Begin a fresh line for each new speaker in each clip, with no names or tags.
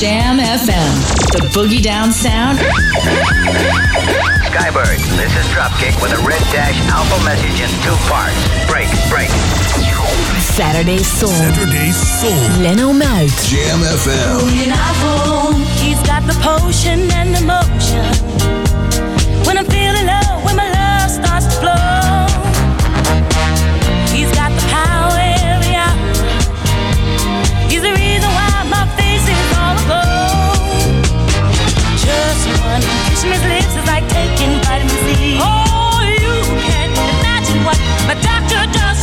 Jam FM. The boogie down sound.
Skybird, this is Dropkick with a red dash alpha message in two parts. Break, break.
Saturday Soul.
Saturday Soul.
Leno Malt.
Jam FM.
He's got the potion and the motion. When I'm feeling love, when my love starts to flow. one. Kissing his lips is like taking vitamin C. Oh, you can't imagine what my doctor does.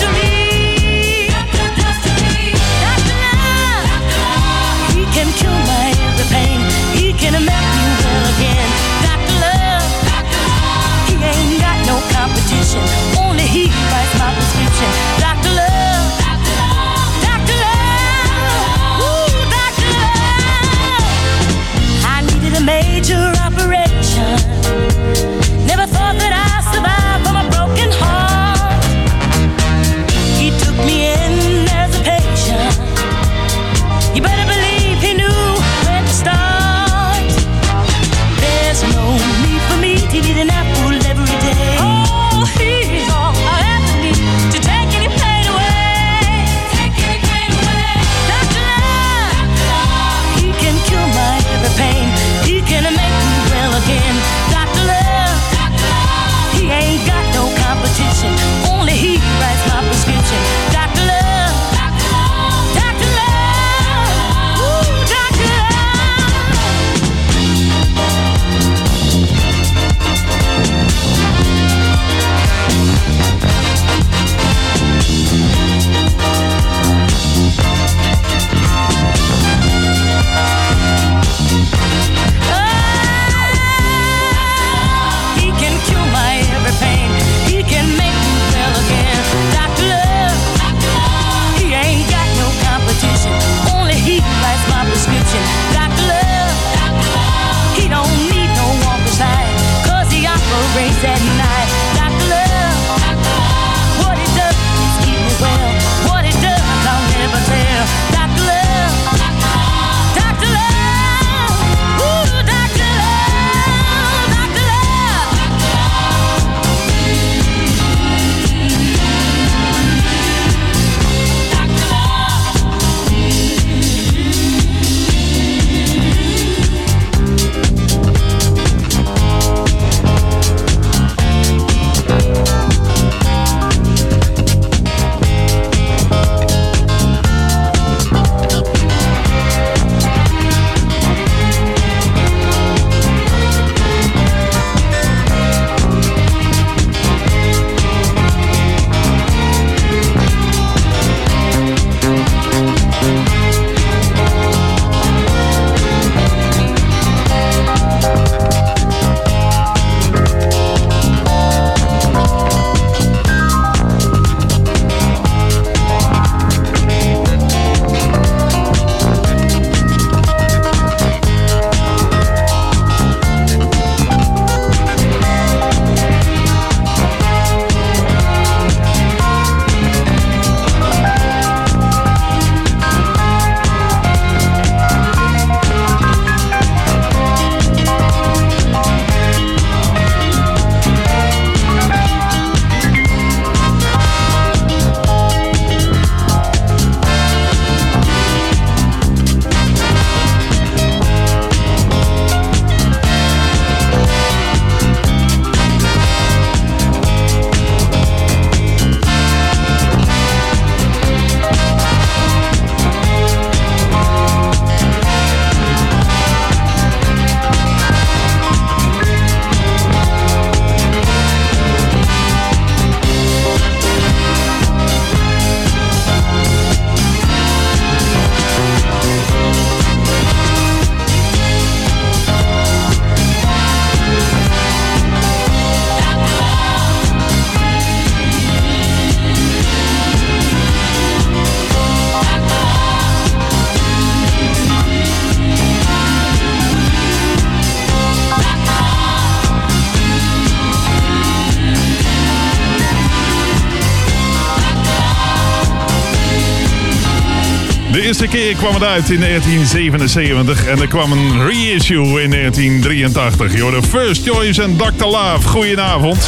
De eerste keer kwam het uit in 1977 en er kwam een reissue in 1983. Je hoorde First Choice en Dr. Love. Goedenavond.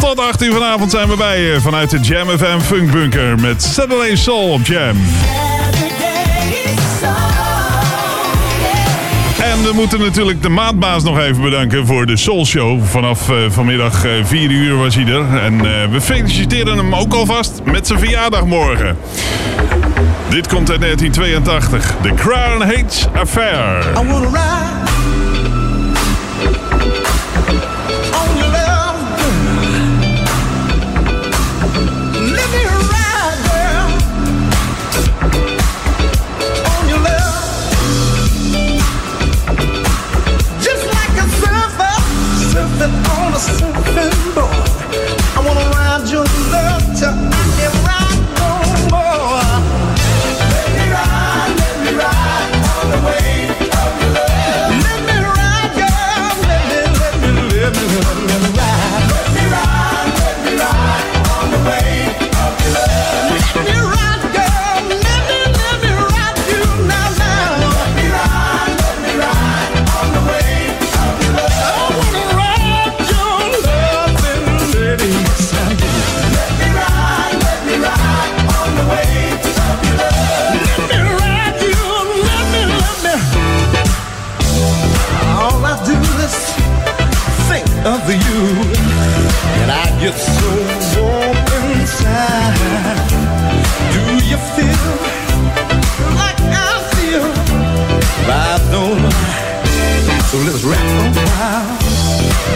Tot 8 uur vanavond zijn we bij je vanuit de Jam FM Funk Bunker met Saturday Soul op Jam. We moeten natuurlijk de maandbaas nog even bedanken voor de Soul Show. Vanaf uh, vanmiddag uh, 4 uur was hij er. En uh, we feliciteren hem ook alvast met zijn verjaardag morgen. Dit komt uit 1982. The Crown Hates Affair.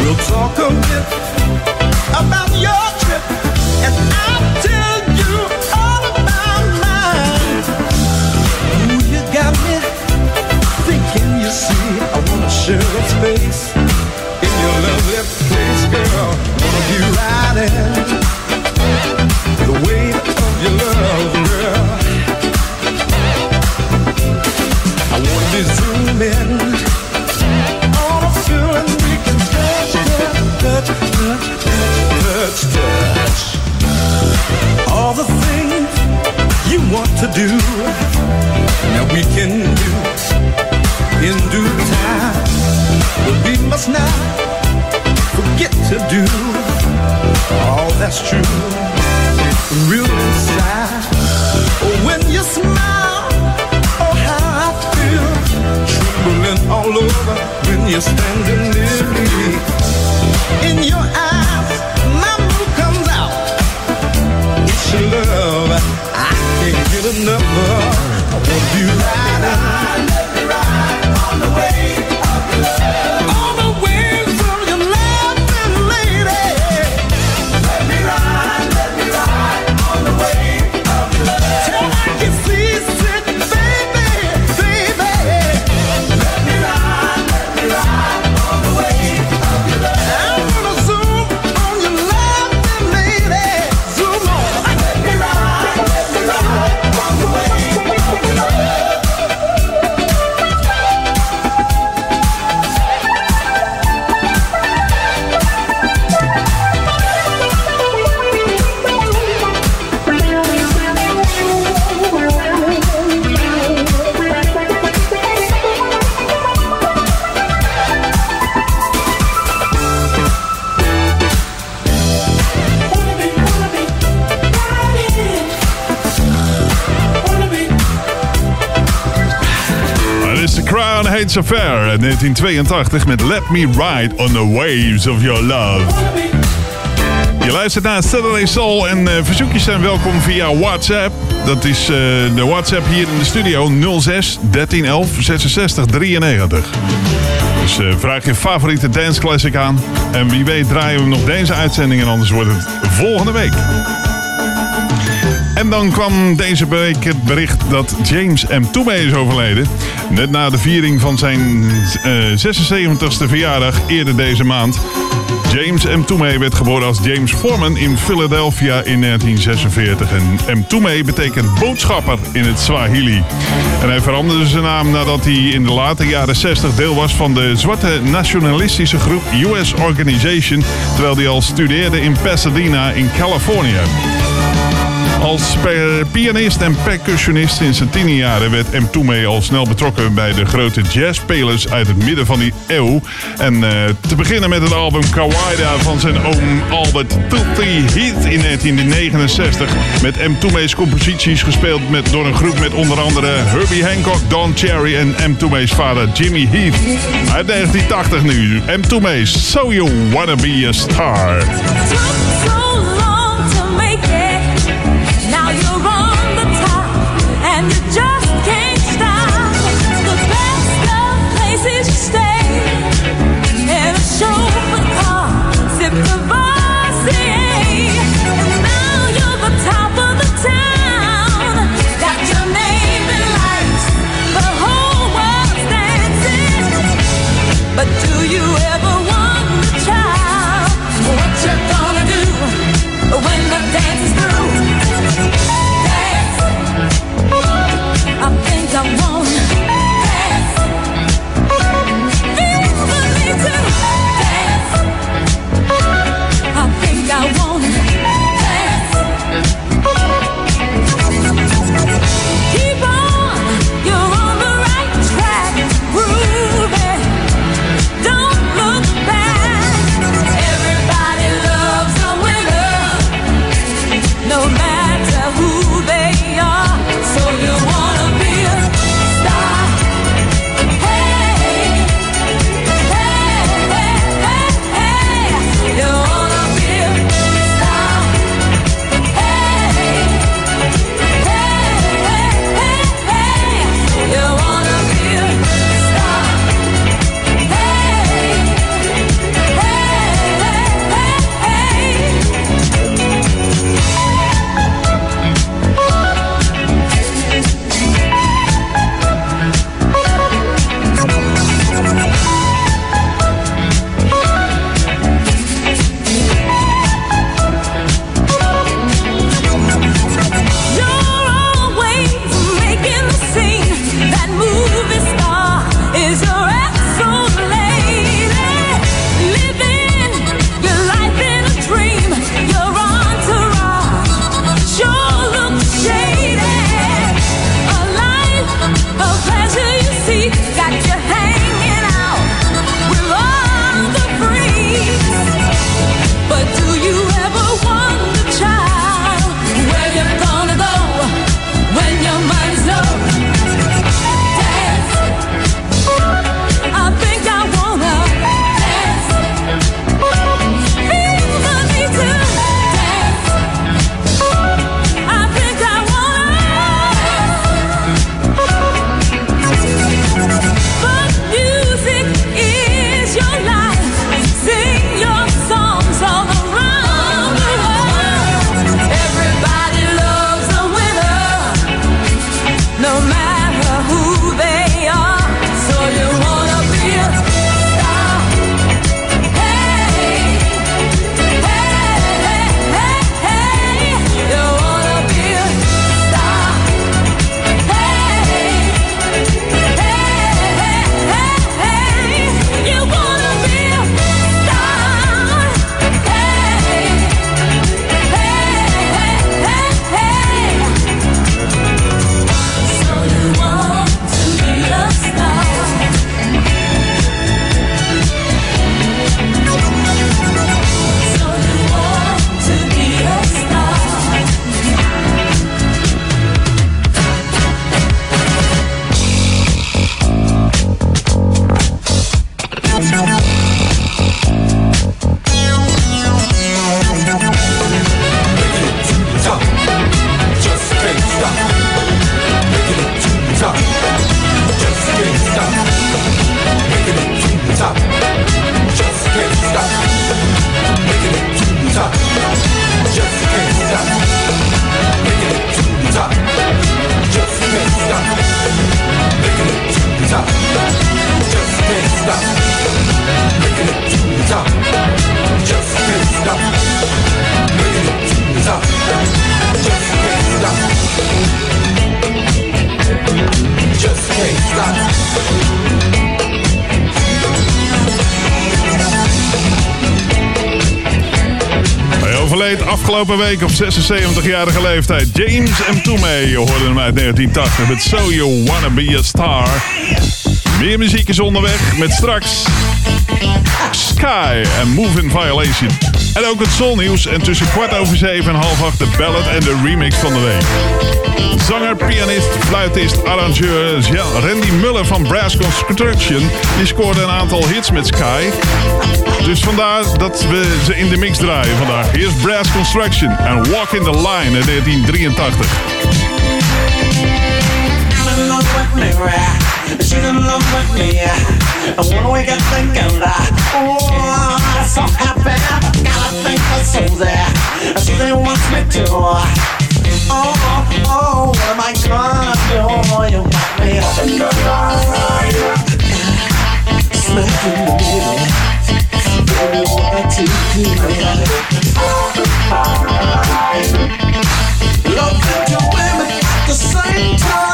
We'll talk a bit about your trip, and I'll tell you all about mine. Ooh, you got me thinking, you see, I wanna share a space in your lovely place, girl. Wanna be riding do, now we can do in due time. But we must not forget to do all that's true, real inside. Oh, when you smile, oh how I feel, trembling all over when you're standing near me. In your eyes, can't get enough of. I want you riding. Let me ride on the way of your love. Affair uit 1982 met Let Me Ride on the Waves of Your Love. Je luistert naar Saturday Soul en eh, verzoekjes zijn welkom via WhatsApp. Dat is eh, de WhatsApp hier in de studio 06 1311 66 93. Dus eh, vraag je favoriete dance classic aan. En wie weet draaien we nog deze uitzending en anders wordt het volgende week. Dan kwam deze week het bericht dat James M. Toomey is overleden. Net na de viering van zijn eh 76ste verjaardag eerder deze maand. James M. Toomey werd geboren als James Foreman in Philadelphia in 1946. En M. Toomey betekent boodschapper in het Swahili. En hij veranderde zijn naam nadat hij in de late jaren 60 deel was van de zwarte nationalistische groep US Organization. Terwijl hij al studeerde in Pasadena in Californië.
Als pianist en percussionist in zijn tiende jaren werd M. Toomey al snel betrokken bij de grote jazzspelers uit het midden van die eeuw. En eh, te beginnen met het album Kawaida van zijn oom Albert Tutti Heath in 1969. Met M. Toomey's composities gespeeld met, door een groep met onder andere Herbie Hancock, Don Cherry en M. Toomey's vader Jimmy Heath. Uit 1980 nu. M. Toomey's So You Wanna Be A Star.
you
op 76-jarige leeftijd. James M. Toomey, je hoorde hem uit 1980 met So You Wanna Be A Star. Meer muziek is onderweg met straks Sky en Move in Violation. En ook het Soulnieuws en tussen kwart over zeven en half acht de ballad en de remix van de week. Zanger, pianist, fluitist, arrangeur Randy Muller van Brass Construction... die scoorde een aantal hits met Sky. Dus vandaar dat we ze in de mix draaien vandaag. Hier is Brass Construction en Walk in the Line in 1983.
in love with me, right? She's in love with me. And when we get thinking that, so happy. Gotta think of Susie. Susie wants me to. Oh, oh, oh, what am I gonna do? You got me up in the line. Smack in. Baby, what to do? Love and two women at the same time.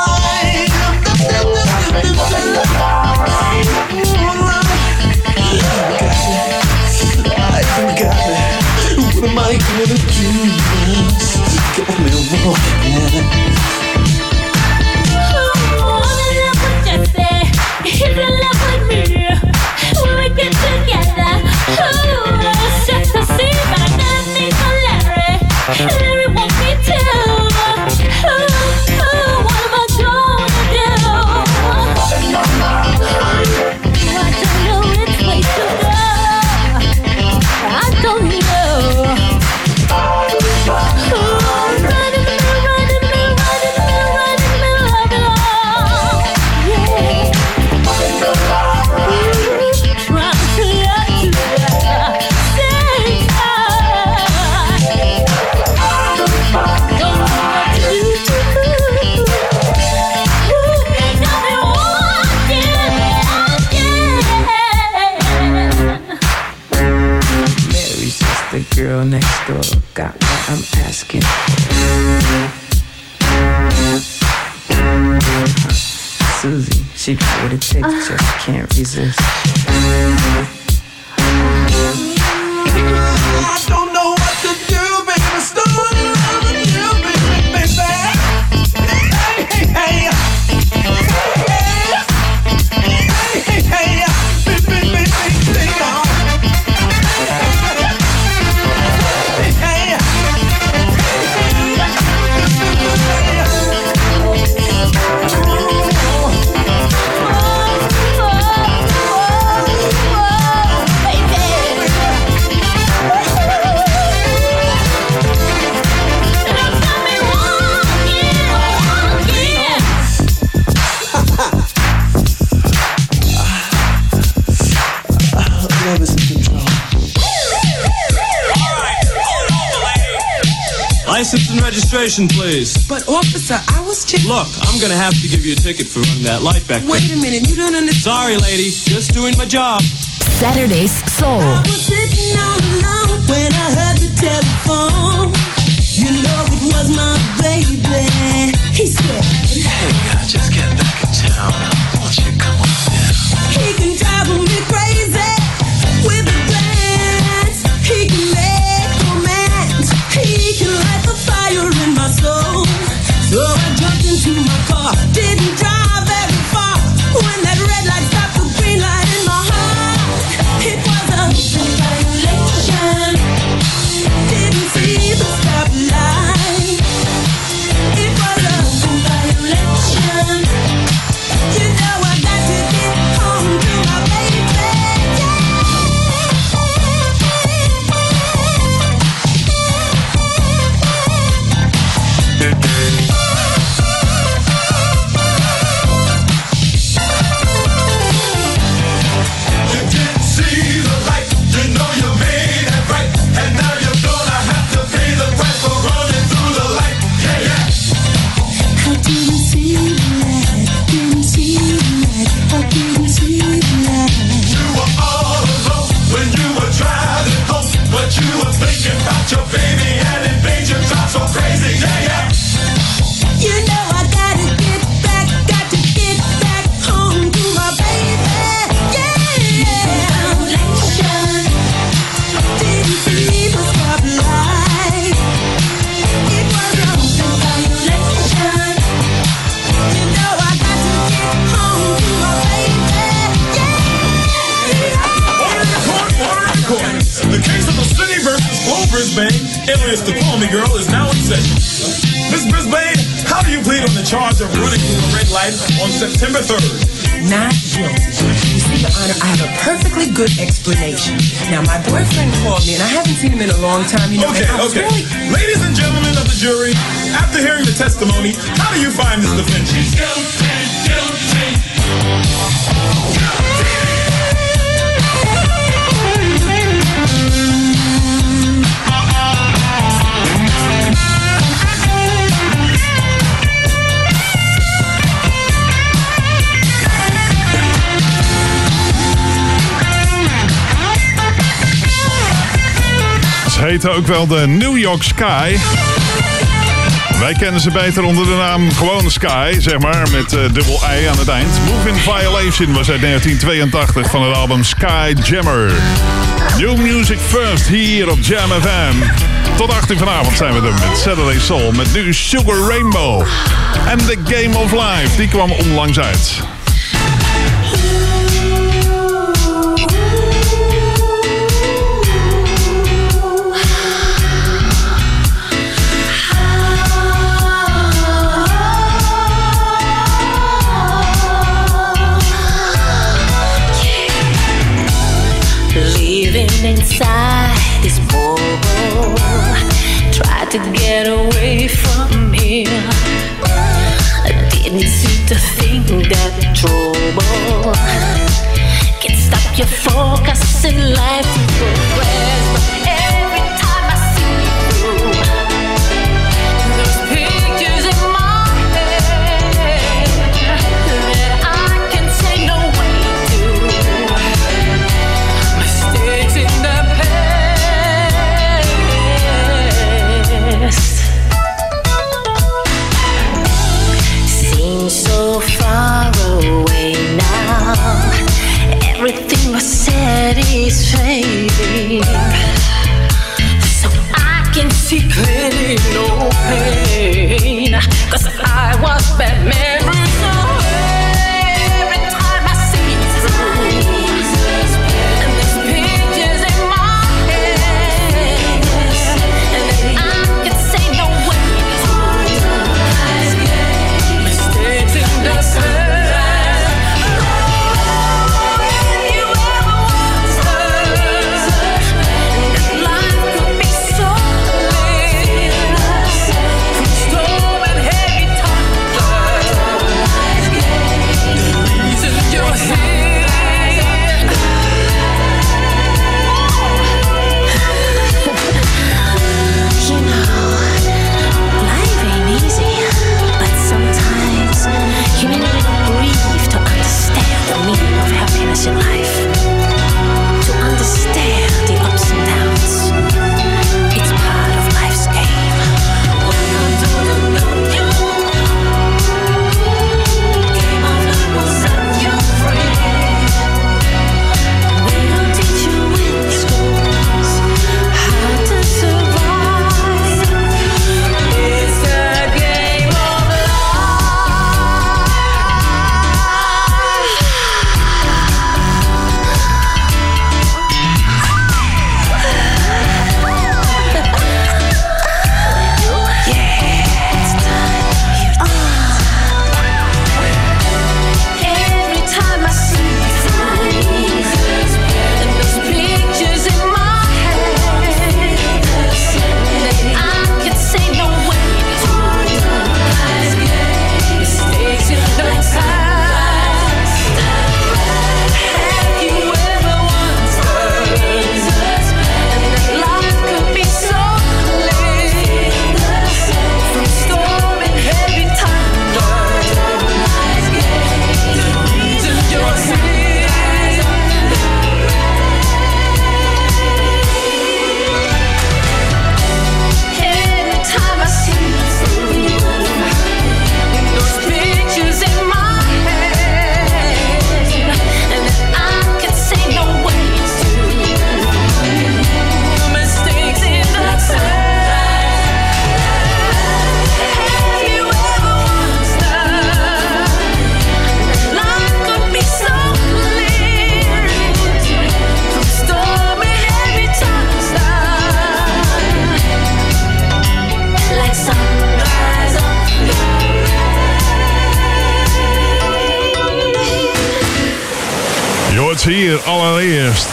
Love with me. When we get together, ooh, set the scene, but I never the
girl next door. Got what I'm asking. Susie, she got what it takes, uh-huh. just can't resist.
registration, please.
But officer, I was checking.
Look, I'm gonna have to give you a ticket for running that light back there.
Wait a minute, you don't understand.
Sorry, lady. Just doing my job.
Saturday's Soul.
was sitting all alone when I heard the telephone. You know it was my baby. He said,
Just get back in town.
Mr. Girl is now in session. Miss Brisbane, how do you plead on the charge of running through a red light on September 3rd?
Not guilty. You see, Your Honor, I have a perfectly good explanation. Now, my boyfriend called me, and I haven't seen him in a long time. You know,
Okay,
and I was
okay.
really
Ladies and gentlemen of the jury, after hearing the testimony, how do you find this defense? Guilty, guilty.
Heten ook wel de New York Sky. Wij kennen ze beter onder de naam gewone Sky, zeg maar, met eh, dubbel I aan het eind. Move in Violation was uit 1982 van het album Sky Jammer. New Music First hier op Jam FM. Tot 18 vanavond zijn we er met Saturday Soul met nu Sugar Rainbow. En The Game of Life, die kwam onlangs uit.
Inside this bubble. Try to get away from here. Didn't seem to think that trouble can stop your focus in life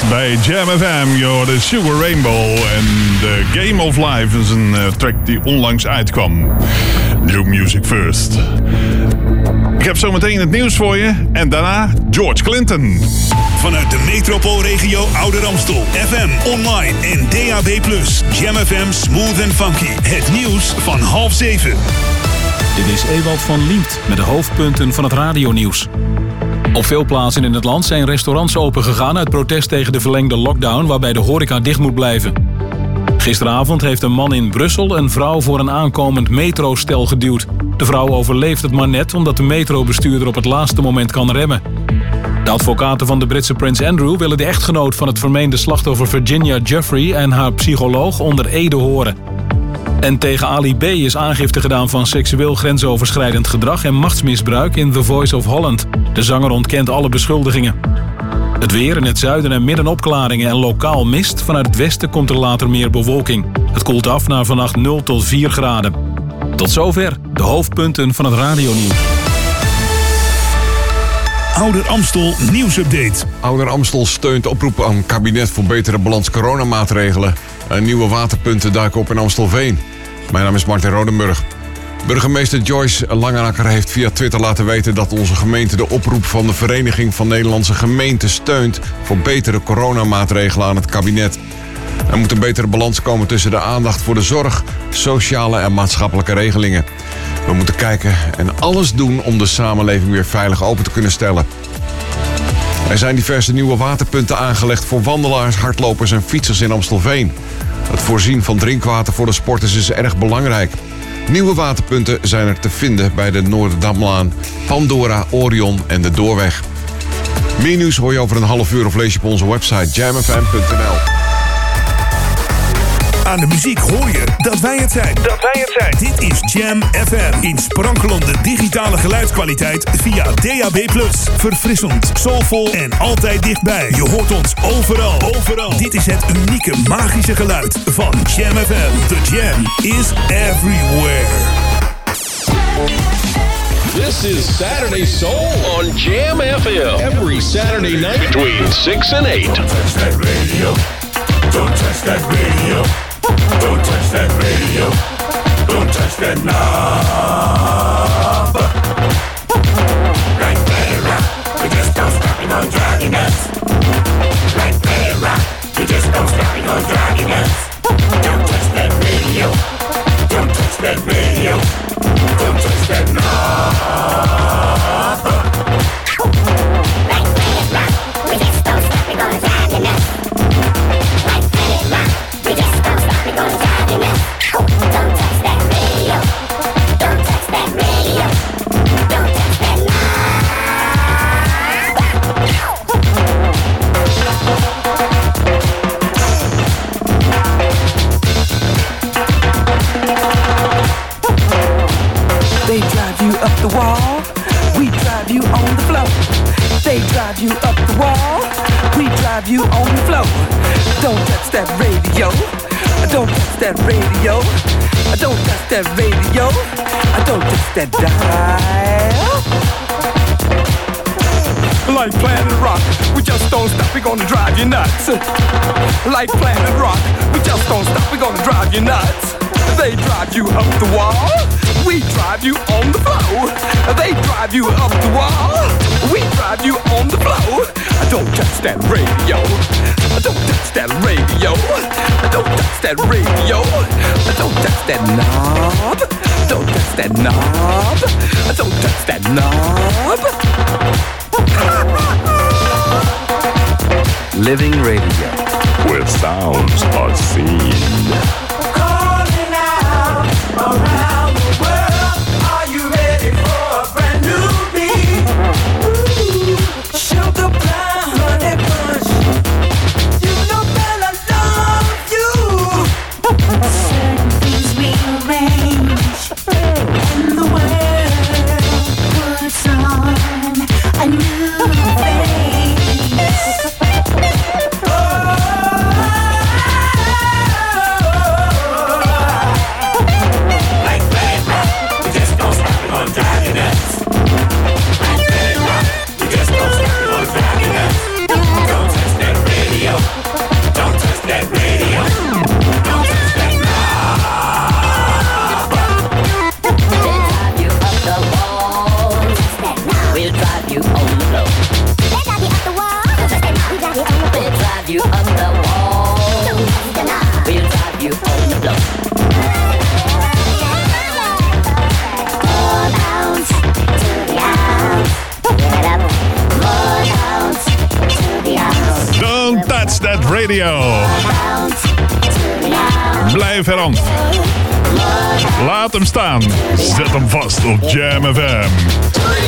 bij Jam FM. Je hoorde Sugar Rainbow en The Game of Life is een eh, track die onlangs uitkwam. New Music First. Ik heb zometeen het nieuws voor je en daarna George Clinton.
Vanuit de metropoolregio Ouder Amstel. FM, online en DAB+. Jam FM Smooth and Funky. Het nieuws van half zeven.
Dit is Ewald van Liemt met de hoofdpunten van het radionieuws. Op veel plaatsen in het land zijn restaurants opengegaan uit protest tegen de verlengde lockdown waarbij de horeca dicht moet blijven. Gisteravond heeft een man in Brussel een vrouw voor een aankomend metrostel geduwd. De vrouw overleeft het maar net omdat de metrobestuurder op het laatste moment kan remmen. De advocaten van de Britse prins Andrew willen de echtgenoot van het vermeende slachtoffer Virginia Jeffrey en haar psycholoog onder ede horen. En tegen Ali B. is aangifte gedaan van seksueel grensoverschrijdend gedrag en machtsmisbruik in The Voice of Holland. De zanger ontkent alle beschuldigingen. Het weer in het zuiden en midden opklaringen en lokaal mist. Vanuit het westen komt er later meer bewolking. Het koelt af naar vannacht 0 tot 4 graden. Tot zover de hoofdpunten van het radionieuws.
Ouder Amstel nieuwsupdate.
Ouder Amstel steunt oproep aan kabinet voor betere balans coronamaatregelen. En nieuwe waterpunten duiken op in Amstelveen. Mijn naam is Martin Rodenburg. Burgemeester Joyce Langenakker heeft via Twitter laten weten dat onze gemeente de oproep van de Vereniging van Nederlandse Gemeenten steunt voor betere coronamaatregelen aan het kabinet. Er moet een betere balans komen tussen de aandacht voor de zorg, sociale en maatschappelijke regelingen. We moeten kijken en alles doen om de samenleving weer veilig open te kunnen stellen. Er zijn diverse nieuwe waterpunten aangelegd voor wandelaars, hardlopers en fietsers in Amstelveen. Het voorzien van drinkwater voor de sporters is erg belangrijk. Nieuwe waterpunten zijn er te vinden bij de Noorderdamlaan, Pandora, Orion en de Doorweg. Meer nieuws hoor je over een half uur of lees je op onze website jamfm.nl.
Aan de muziek hoor je dat wij het zijn. Dat wij het zijn. Dit is Jam FM. In sprankelende digitale geluidskwaliteit via DAB+. Verfrissend, soulvol en altijd dichtbij. Je hoort ons overal. Overal. Dit is het unieke magische geluid van Jam FM. The Jam is everywhere.
This is Saturday Soul on Jam FM. Every Saturday night between 6 and 8.
Don't touch that radio. Don't touch that radio. Don't touch that radio. Don't touch that knob. Just don't stop just don't stop. Don't touch that radio. Don't touch that radio. Don't touch that knob.
Drive you up the wall, we drive you on the floor. Don't touch that radio, don't touch that radio, don't touch that radio, don't touch that dial. Like Planet Rock, we just don't stop, we gonna drive you nuts. Like Planet Rock, we just don't stop, we gonna drive you nuts. They drive you up the wall, we drive you on the floor. They drive you up the wall, we drive you on the floor. I don't touch that radio, I don't touch that radio, I don't touch that radio, I don't touch that knob, don't touch that knob, I don't touch that knob.
Living Radio. Where sounds are seen.
That's That
Radio. Blijf eraan. Laat hem staan. Zet hem vast op Jam FM.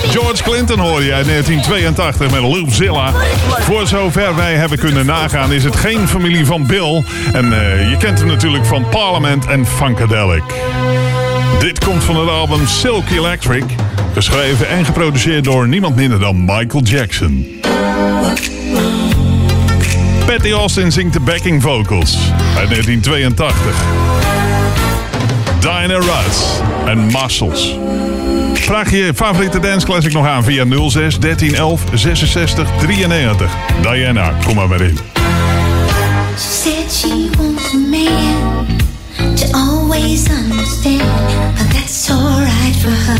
George Clinton hoorde jij in 1982 met Loopzilla. Voor zover wij hebben kunnen nagaan is het geen familie van Bill. En eh, je kent hem natuurlijk van Parliament en Funkadelic. Dit komt van het album Silk Electric. Geschreven en geproduceerd door niemand minder dan Michael Jackson. Patty Austin zingt de backing vocals uit 1982. Diana Ross en Muscles. Vraag je favoriete dance classic nog aan via 06 13 11 66 93. Diana, kom maar maar in.
She said she wants to always understand, but that's alright for her.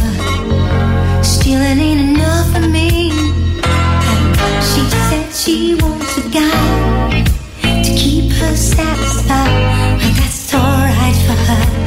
Still ain't enough for me. said she wants a guy to keep her satisfied, but that's alright for her.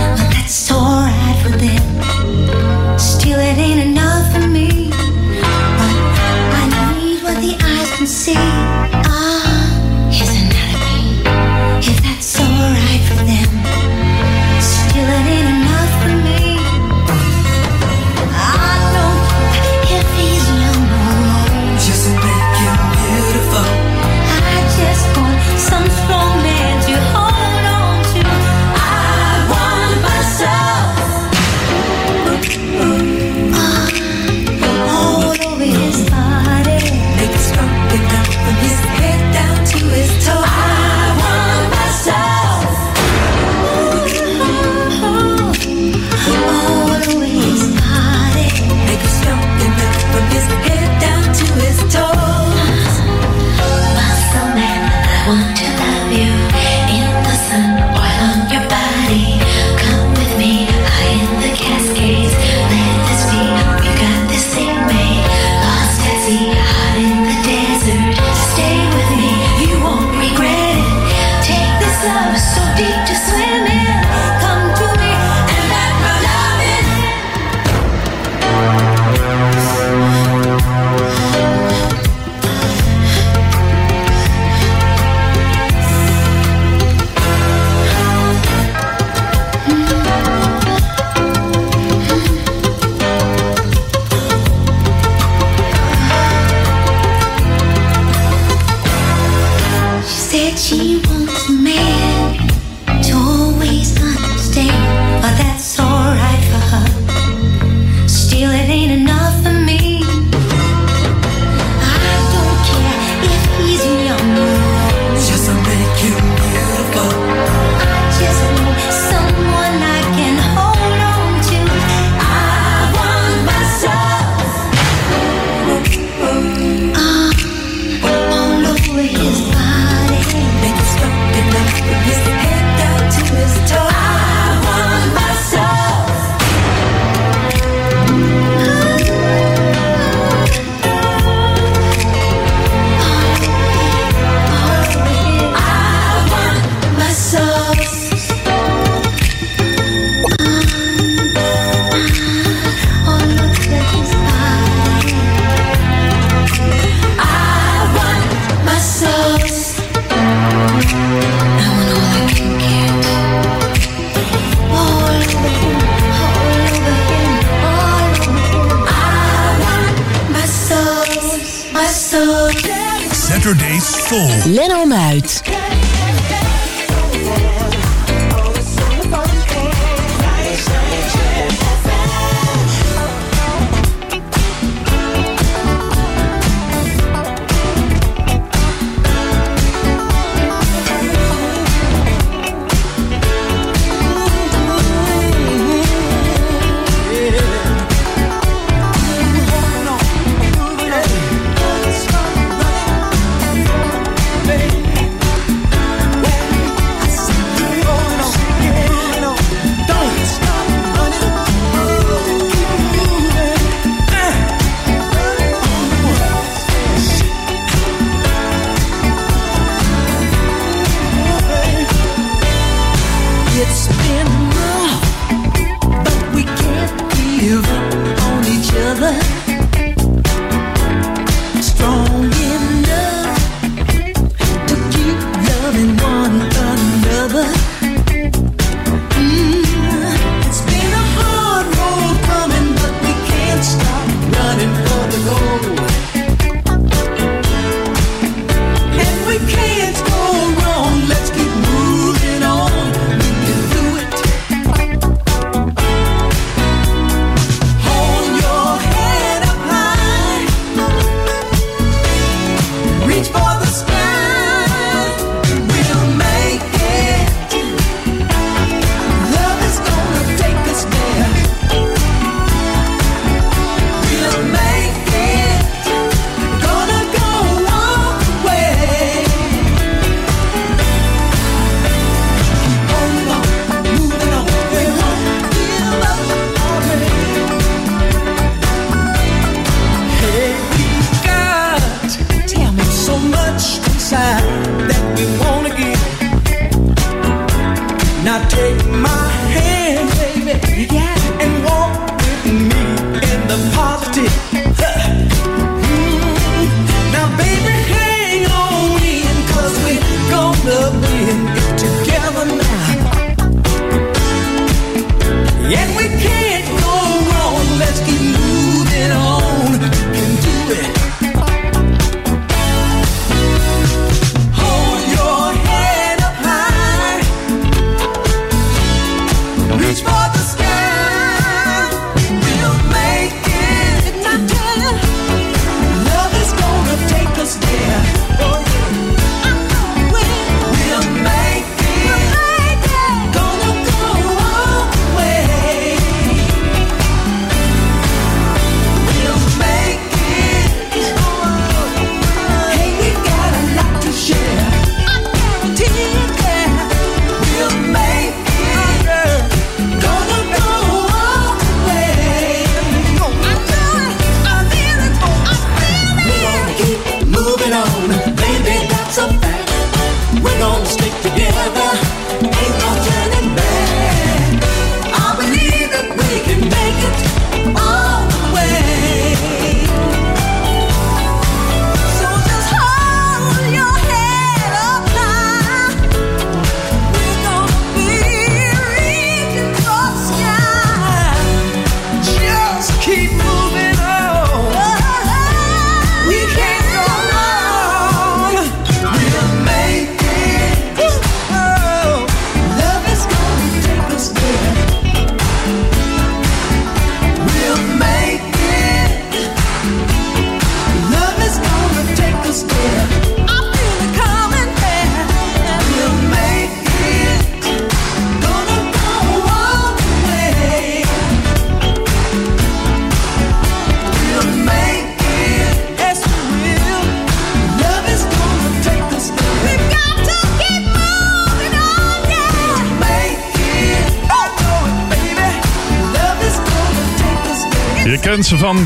希望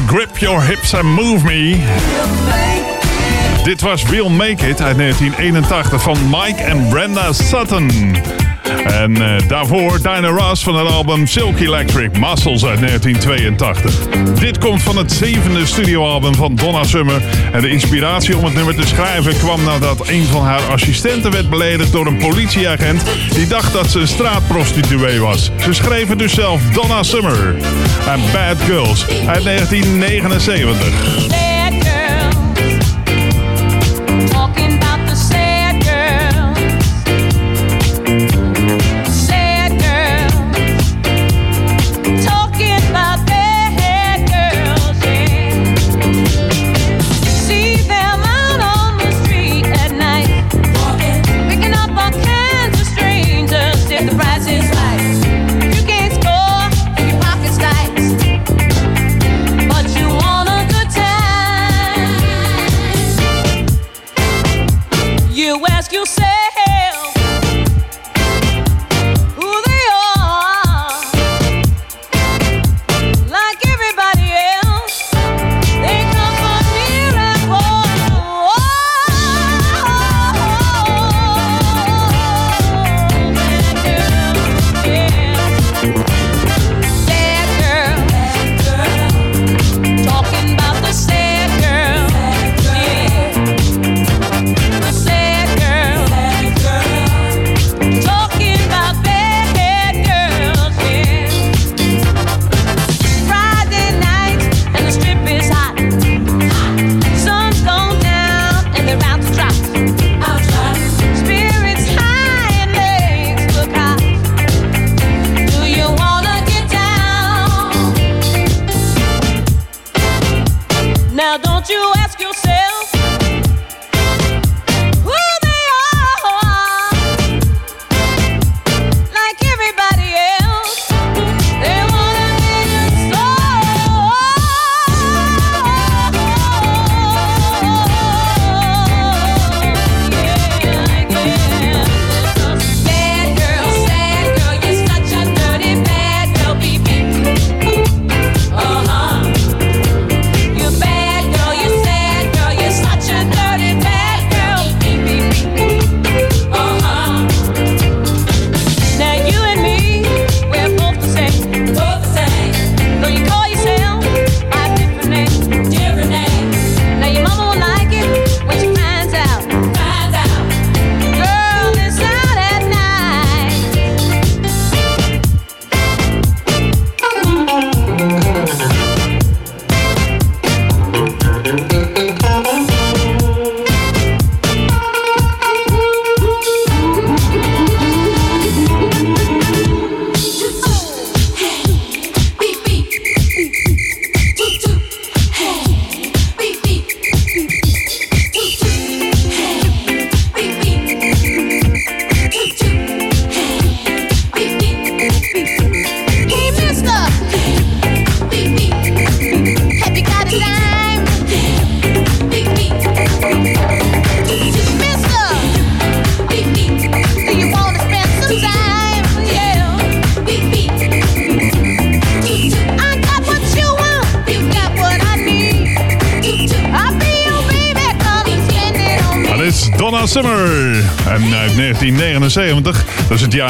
Grip Your Hips and Move Me. Dit was We'll Make It uit 1981 van Mike en Brenda Sutton. En eh, daarvoor Diana Ross van het album Silk Electric Muscles uit 1982. Dit komt van het zevende studioalbum van Donna Summer. En de inspiratie om het nummer te schrijven kwam nadat een van haar assistenten werd beledigd door een politieagent die dacht dat ze een straatprostituee was. Ze schreven dus zelf Donna Summer. En Bad Girls uit 1979.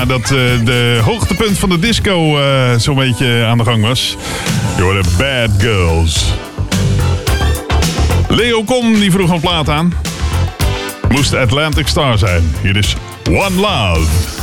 Nou,
dat eh, de hoogtepunt van de disco uh, zo'n beetje aan de gang was. Door de Bad Girls. Leo Kom die vroeg een plaat aan. Moest Atlantic Star zijn. Hier is One Love.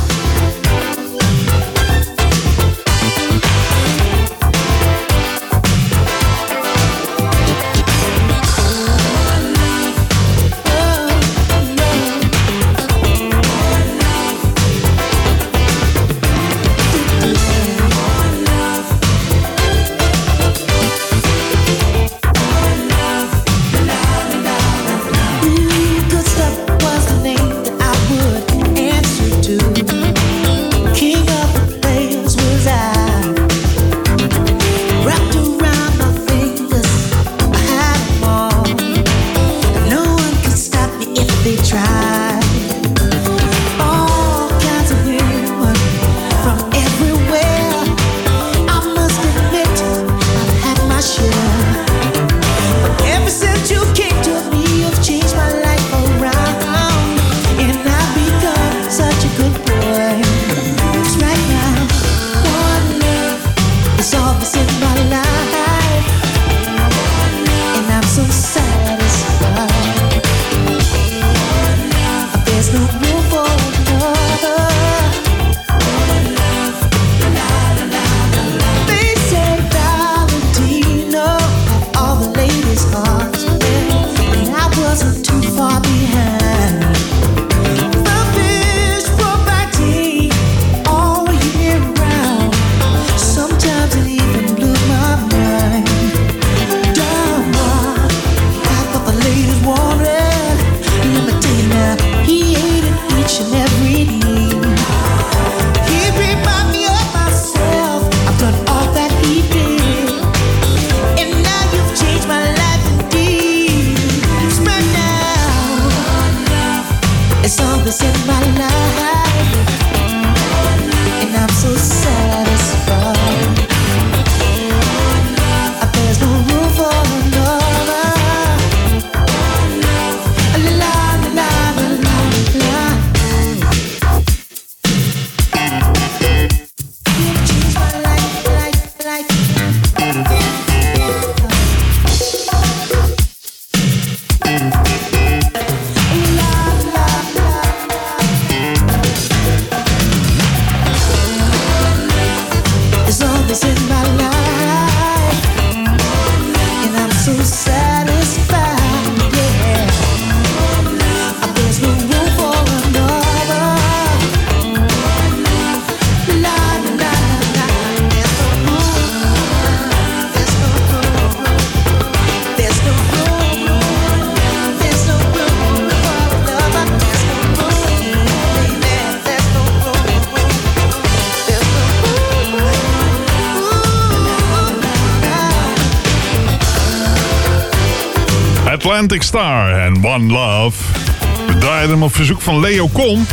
Celtic Star en One Love. We draaiden hem op verzoek van Leo Kon.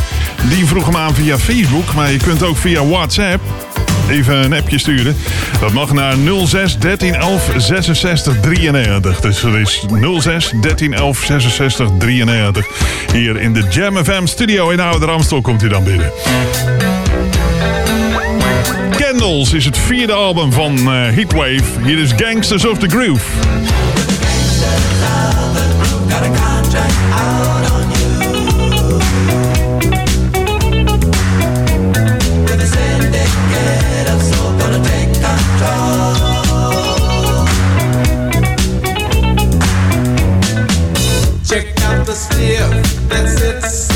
Die vroeg hem aan via Facebook, maar je kunt ook via WhatsApp even een appje sturen. Dat mag naar 06 13 11 66 93. Dus dat is 06 13 11 66 93. Hier in de Jam FM studio in Oude Ramstel komt hij dan binnen. Candles is het vierde album van eh, Heatwave. Hier is Gangsters of the Groove.
That's
it.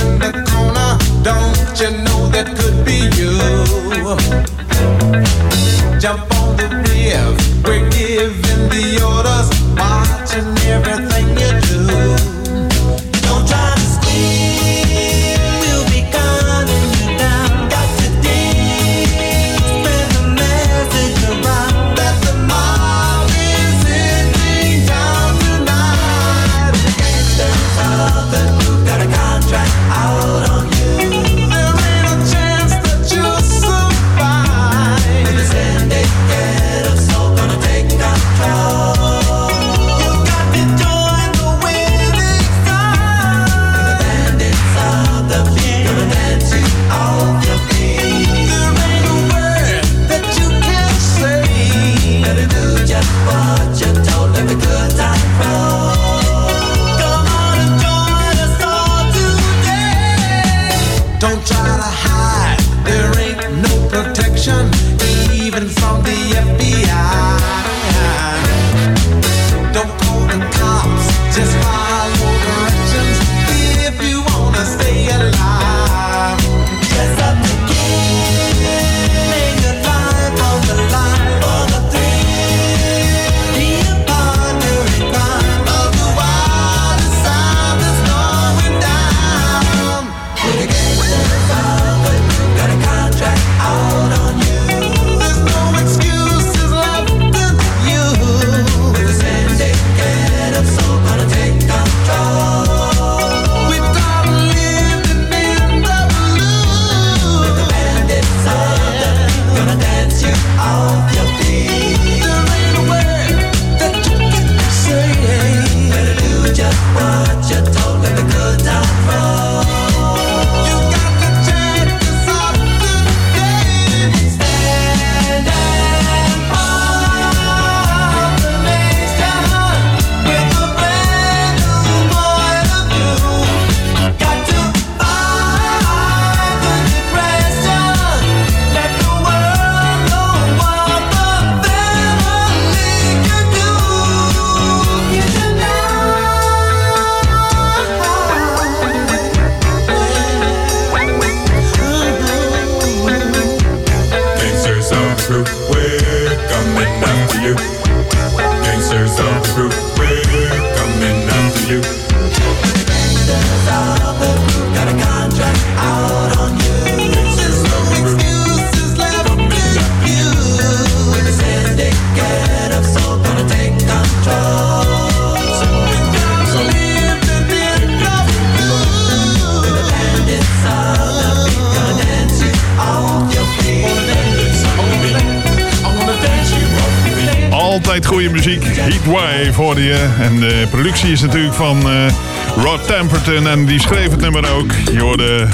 is natuurlijk van uh, Rod Temperton en die schreef het nummer ook. Je hoorde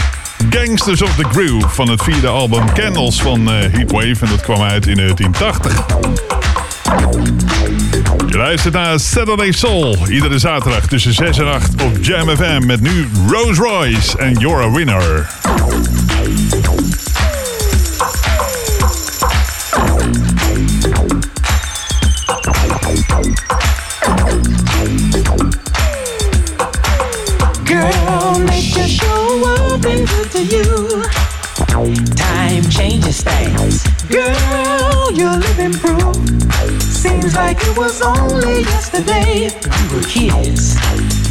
Gangsters of the Groove van het vierde album Candles van eh, Heatwave en dat kwam uit in 1980.
Je luistert naar Saturday Soul, iedere zaterdag tussen 6 en 8 op Jam FM met nu Rose Royce en You're a Winner.
To you. Time changes things. Girl, you're living proof. Seems like it was only yesterday we were kids.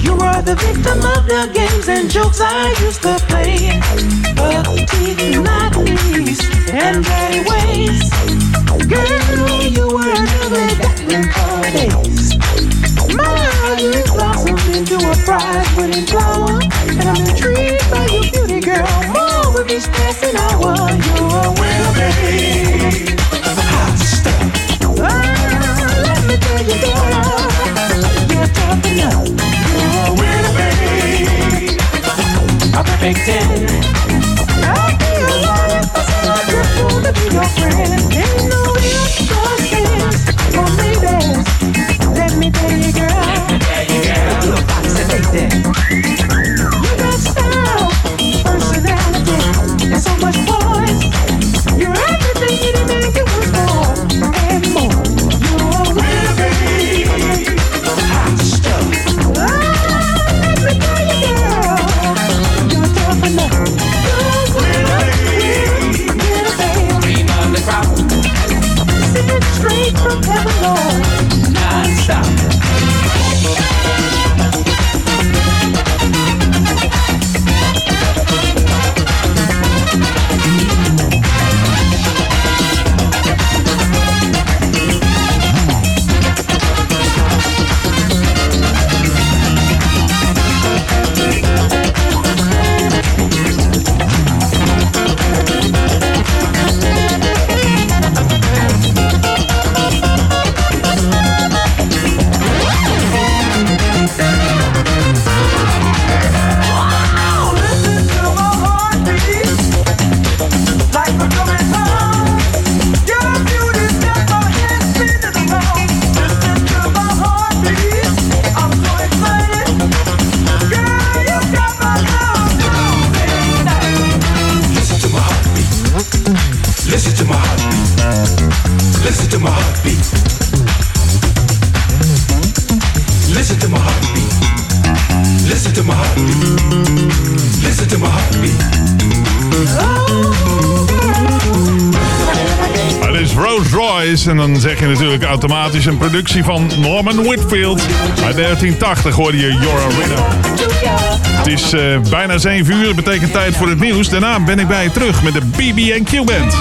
You were the victim of the games and jokes I used to play. But teeth, not least, and dirty ways. Girl, you were never battling for days. My you blossomed into a prize-winning flower, and I'm intrigued by your beauty, girl. More with each passing hour, you're a winner, babe. Hot stuff. Ah, let me tell you, girl, you're tough enough. You're a winner, babe. A perfect ten. I feel like it's so grateful to be your friend. Ain't no ifs or ands or maybes. Let me tell
understand. Automatisch een productie van Norman Whitfield. Uit 1980 hoorde je You're a Winner. Het is eh, bijna 7 uur, betekent tijd voor het nieuws. Daarna ben ik bij je terug met de BB&Q Band.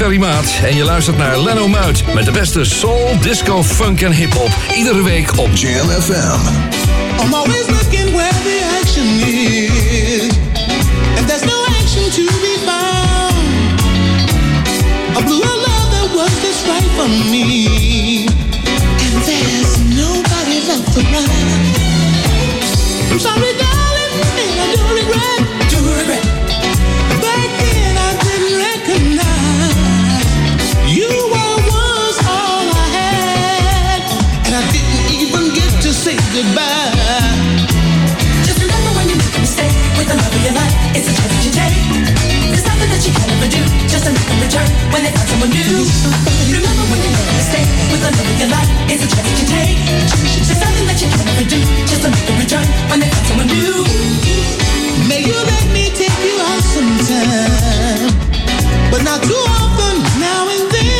Ferry Maat en je luistert naar Leno Muit met de beste soul, disco, funk en hip-hop. Iedere week op Jam FM.
I'm always looking where the action is. And there's no action to be found. A blue love that was just right for me. And there's nobody left around. I'm sorry, darling, and I do regret. Do regret. do just another return when they find someone new. Remember when you made a mistake with another your life is a chance that you take. There's nothing that you can ever do just another return when they find someone new.
May you let me take you out sometime, but not too often now and then.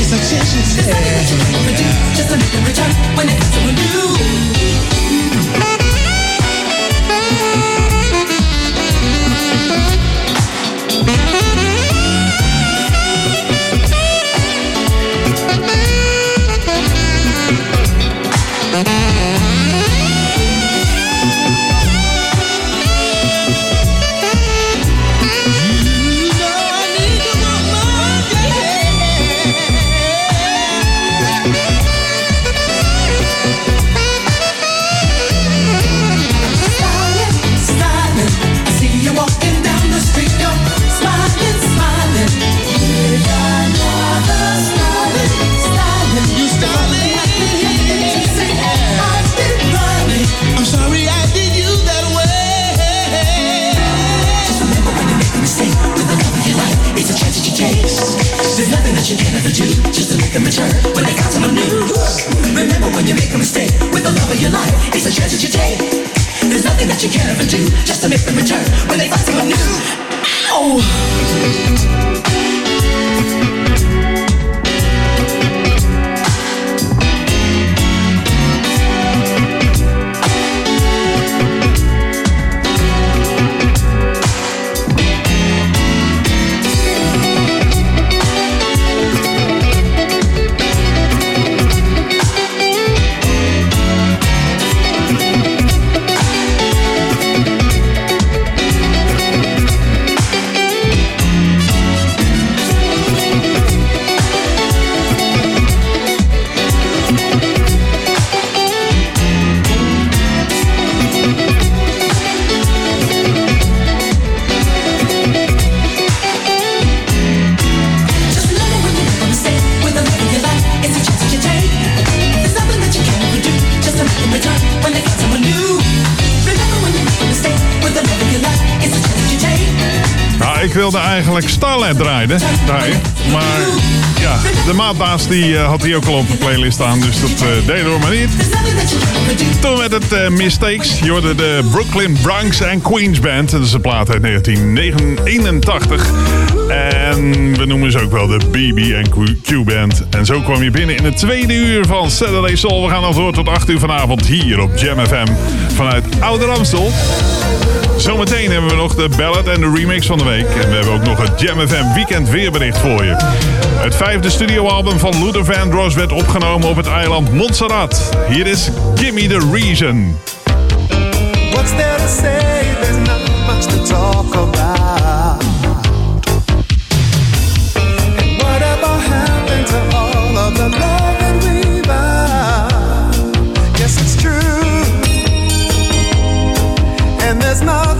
It's a chance you take. Just a return when it's someone new. Remember when you make a mistake with the love of your life, it's a chance that you take. There's nothing that you can ever do just to make them return when they find someone new. Ow!
Eigenlijk Starlight draaien, draaien. Maar ja, de maatbaas die eh, had hij ook al op de playlist staan. Dus dat eh deden we maar niet. Toen werd het eh, Mistakes. Je hoorde de Brooklyn Bronx and Queens Band. Dat is een plaat uit 1981. En we noemen ze ook wel de BB Q Band. En zo kwam je binnen in het tweede uur van Saturday Soul. We gaan nog door tot 8 uur vanavond hier op Jam FM. Vanuit Ouder Amstel. Zometeen hebben we nog de ballad en de remix van de week. En we hebben ook nog het Jam FM weekend weerbericht voor je. Het vijfde studioalbum van Luther Vandross werd opgenomen op het eiland Montserrat. Hier is Gimme the Reason.
What's there to say? There's much to talk about. And happened to all of the there's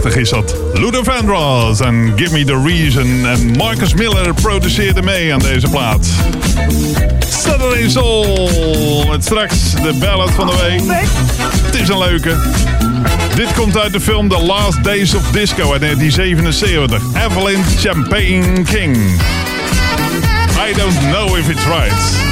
prachtig is dat. Luther Vandross en Give Me The Reason. En Marcus Miller produceerde mee aan deze plaat. Saturday Soul. Met straks de ballad van de week. Het is een leuke. Dit komt uit de film The Last Days of Disco uit 1977. Evelyn Champagne King. I don't know if it's right.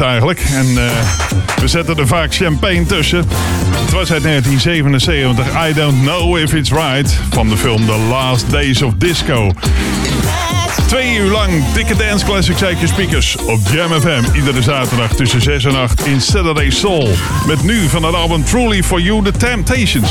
eigenlijk. En eh, we zetten er vaak champagne tussen. Het was uit 1977 I Don't Know If It's Right van de film The Last Days of Disco. Twee uur lang dikke dance classics uit speakers op Jam FM. Iedere zaterdag tussen 6 en 8 in Saturday Soul. Met nu van het album Truly For You The Temptations.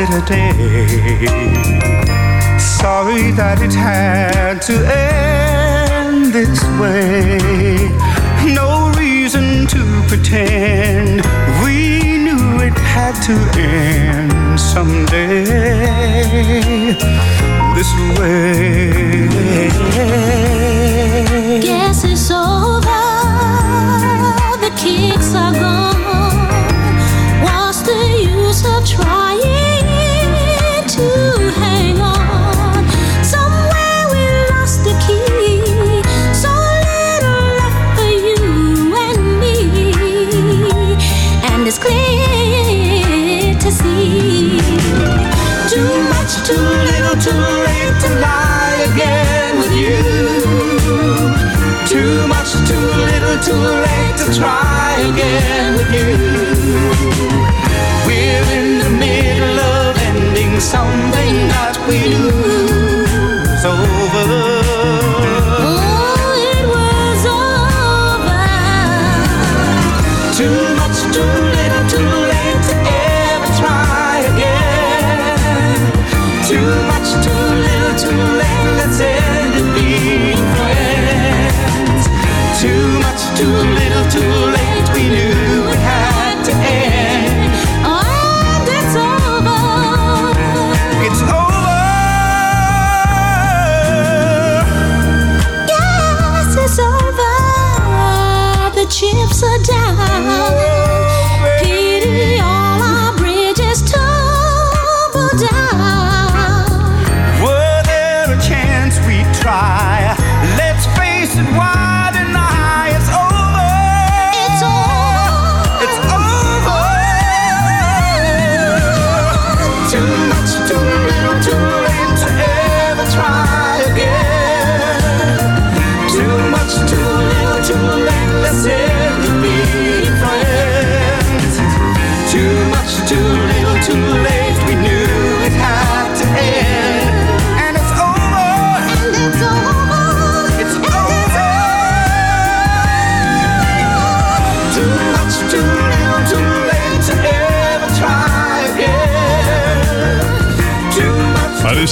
A
day. Sorry that it had to end this way. No reason to pretend we knew it had to end someday. This way.
Guess it's over. The kicks are gone.
Too late to try again with you. We're in the middle of ending something that we knew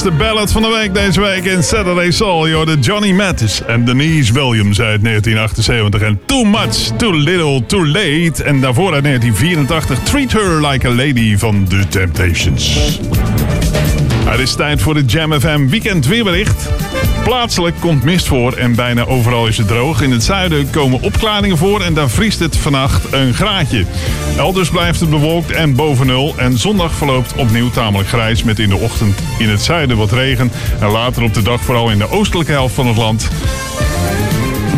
de ballad van de week deze week in Saturday Soul. Je hoorde Johnny Mathis en Denise Williams uit 1978. En Too Much, Too Little, Too Late. En daarvoor uit 1984 Treat Her Like a Lady van The Temptations. Het is tijd voor de Jam FM weekend weerbericht. Plaatselijk komt mist voor en bijna overal is het droog. In het zuiden komen opklaringen voor en daar vriest het vannacht een graadje. Elders blijft het bewolkt en boven nul. En zondag verloopt opnieuw tamelijk grijs met in de ochtend in het zuiden wat regen. En later op de dag vooral in de oostelijke helft van het land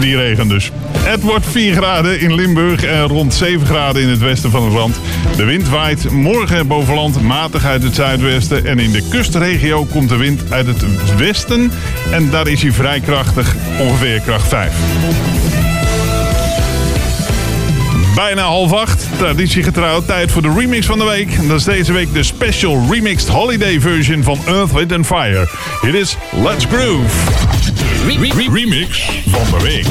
die regen dus. Het wordt 4 graden in Limburg en rond 7 graden in het westen van het land. De wind waait morgen boven land matig uit het zuidwesten. En in de kustregio komt de wind uit het westen. En daar is hij vrij krachtig, ongeveer kracht 5. Bijna half acht, traditiegetrouw, tijd voor de remix van de week. En dat is deze week de special remixed holiday version van Earth, Wind and Fire. It is Let's Groove. remix van de week.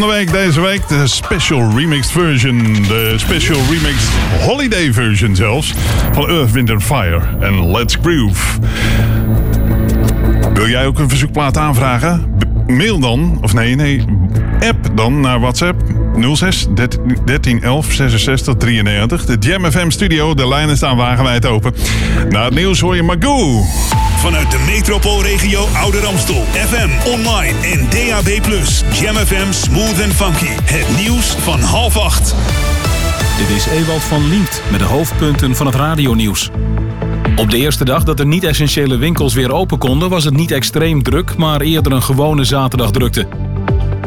Van de week deze week. De special remixed version. De special remixed holiday version zelfs. Van Earth, Wind and Fire. En Let's Groove. Wil jij ook een verzoekplaat aanvragen? Mail dan, of nee, nee, app dan naar WhatsApp 06 13 11 66 93. De Jam FM studio, de lijnen staan wagenwijd open. Na het nieuws hoor je Magoo.
Vanuit de metropoolregio Ouder Amstel. FM, online en DAB+. Jam FM Smooth and Funky. Het nieuws van half acht.
Dit is Ewald van Liemt met de hoofdpunten van het radionieuws. Op de eerste dag dat de niet-essentiële winkels weer open konden... was het niet extreem druk, maar eerder een gewone zaterdagdrukte.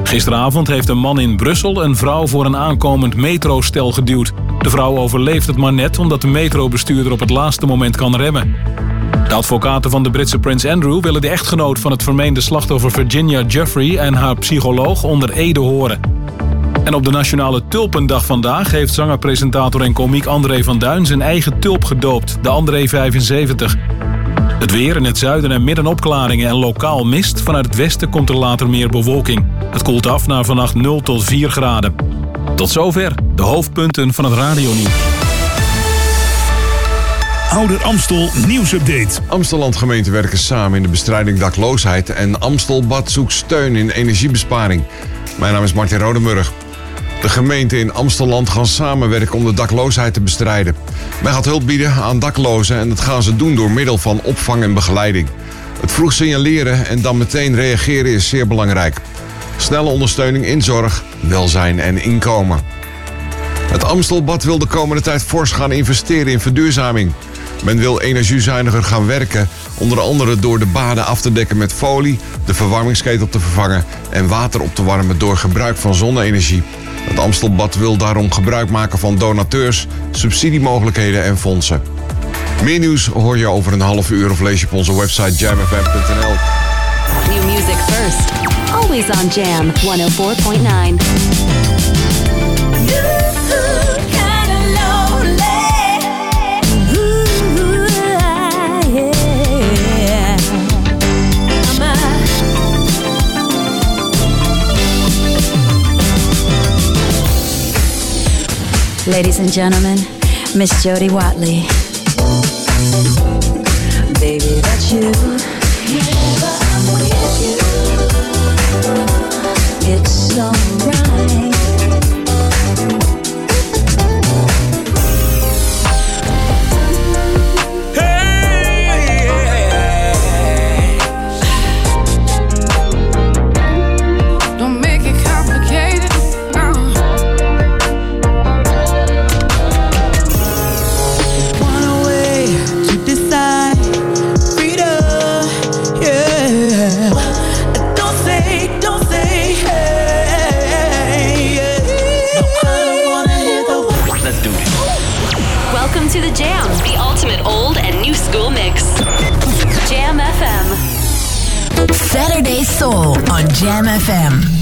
Gisteravond heeft een man in Brussel een vrouw voor een aankomend metrostel geduwd. De vrouw overleeft het maar net omdat de metrobestuurder op het laatste moment kan remmen. De advocaten van de Britse prins Andrew willen de echtgenoot van het vermeende slachtoffer Virginia Jeffrey en haar psycholoog onder ede horen. En op de Nationale Tulpendag vandaag heeft zanger, presentator en komiek André van Duin zijn eigen tulp gedoopt, de André 75. Het weer in het zuiden en midden opklaringen en lokaal mist. Vanuit het westen komt er later meer bewolking. Het koelt af naar vannacht 0 tot 4 graden. Tot zover de hoofdpunten van het radionieuws.
Ouder Amstel nieuwsupdate.
Amsteland gemeenten werken samen in de bestrijding dakloosheid en Amstelbad zoekt steun in energiebesparing. Mijn naam is Martin Rodenburg. De gemeenten in Amstelland gaan samenwerken om de dakloosheid te bestrijden. Men gaat hulp bieden aan daklozen en dat gaan ze doen door middel van opvang en begeleiding. Het vroeg signaleren en dan meteen reageren is zeer belangrijk. Snelle ondersteuning in zorg, welzijn en inkomen. Het Amstelbad wil de komende tijd fors gaan investeren in verduurzaming. Men wil energiezuiniger gaan werken, onder andere door de baden af te dekken met folie, de verwarmingsketel te vervangen en water op te warmen door gebruik van zonne-energie. Het Amstelbad wil daarom gebruik maken van donateurs, subsidiemogelijkheden en fondsen. Meer nieuws hoor je over een half uur of lees je op onze website jamfm.nl.
Music first. Always on Jam 104.9.
Ladies and gentlemen, Miss Jody Watley. Baby, that's you. Whenever I'm with you, it's alright.
Soul on Jam FM.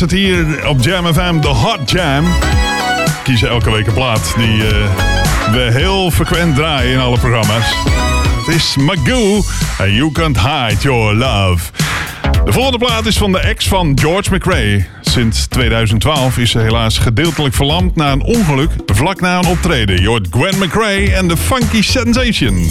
was het hier op Jam FM, de Hot Jam. Kiezen elke week een plaat die eh, we heel frequent draaien in alle programma's. Het is Magoo en You Can't Hide Your Love. De volgende plaat is van de ex van George McRae. Sinds 2012 is ze helaas gedeeltelijk verlamd na een ongeluk vlak na een optreden. Je Gwen McRae en de Funky Sensation.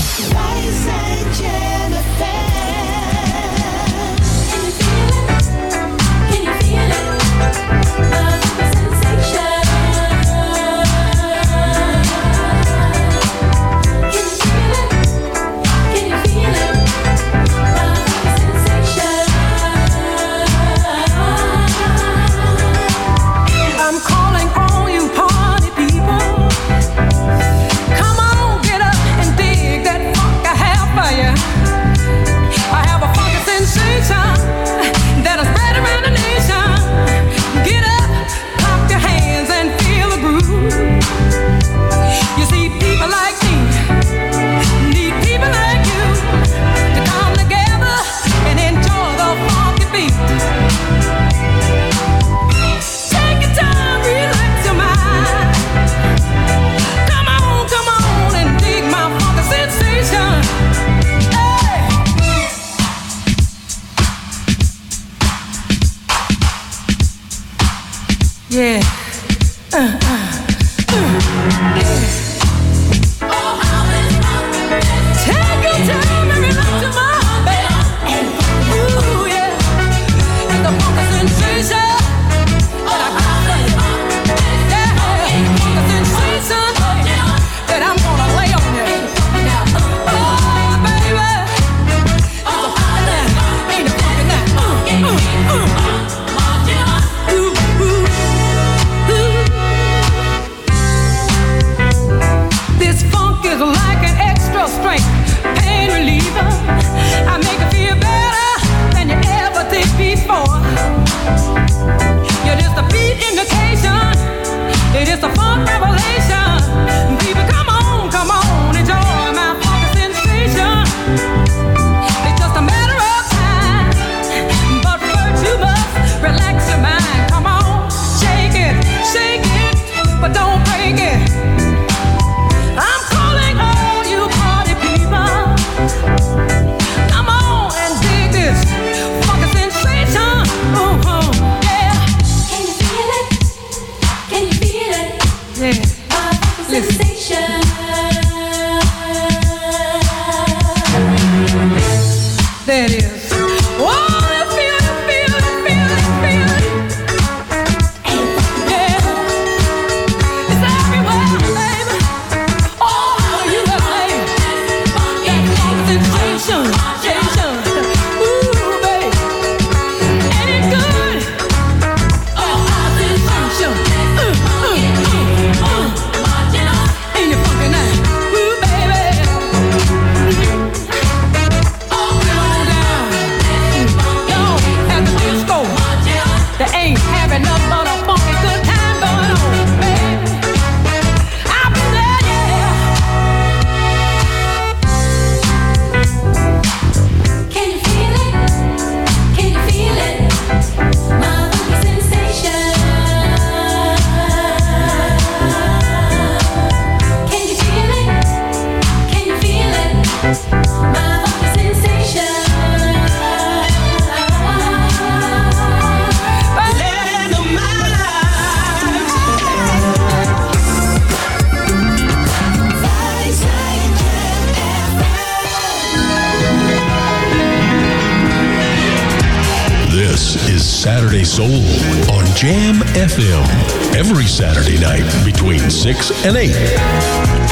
FM every Saturday night between 6 and 8.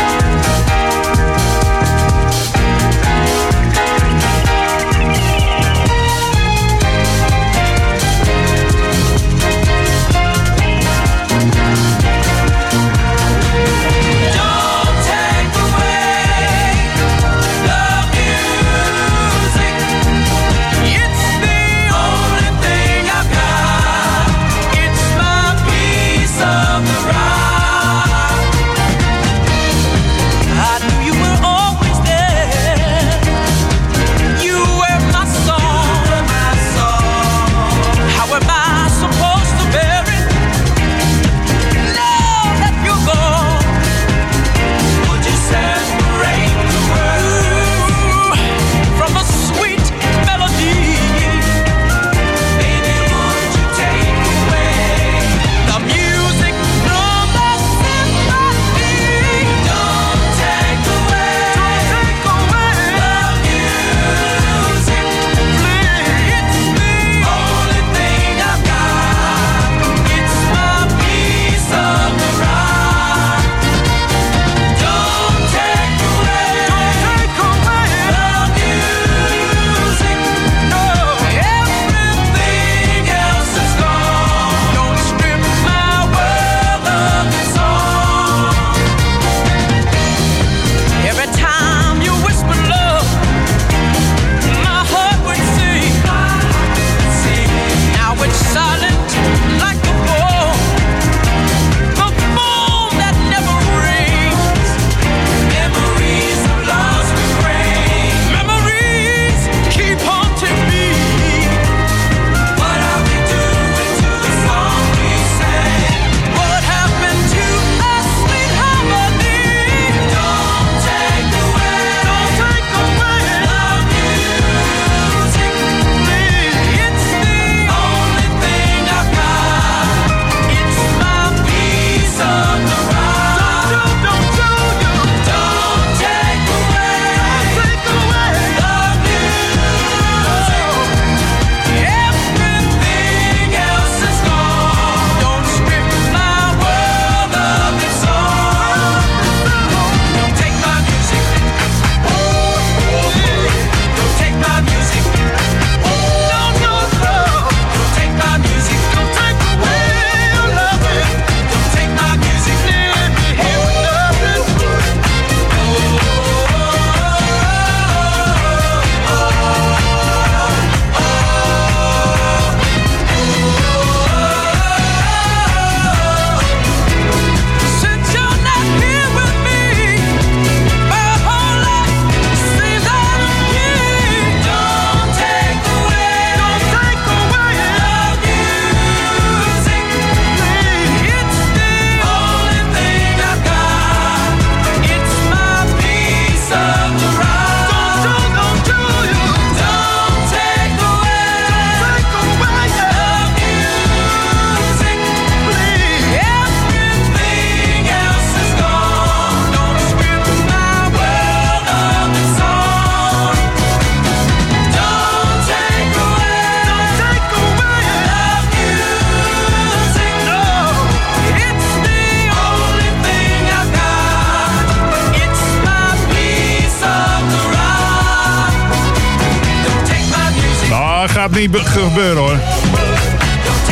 Gebeuren hoor.